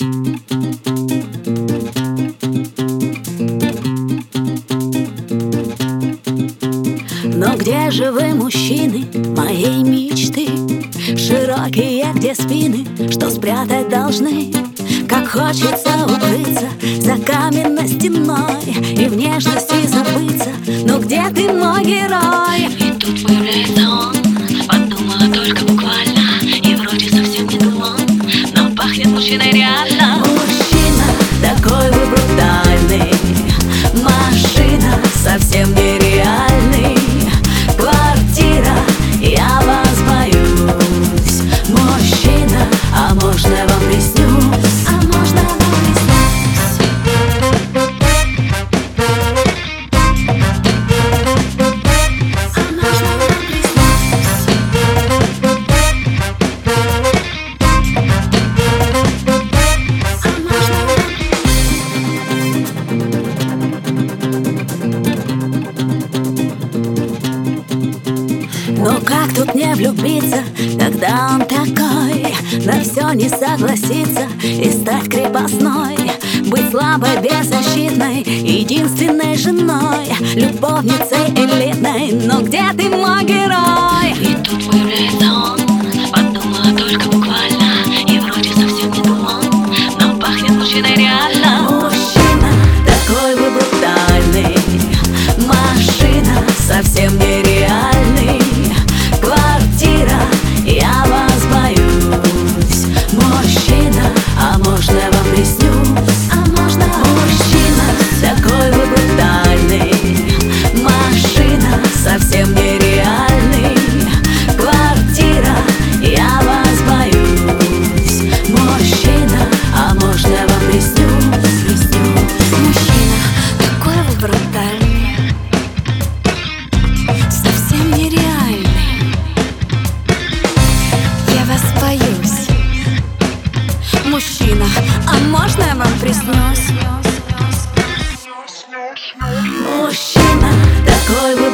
Но где же вы, мужчины, моей мечты? Широкие, где спины, что спрятать должны? Как хочется укрыться за каменной стеной И в нежности забыться, но где ты, мой герой? И тут появляется он Но как тут не влюбиться, когда он такой На все не согласиться и стать крепостной Быть слабой, беззащитной, единственной женой Любовницей элитной, но где Мужчина такой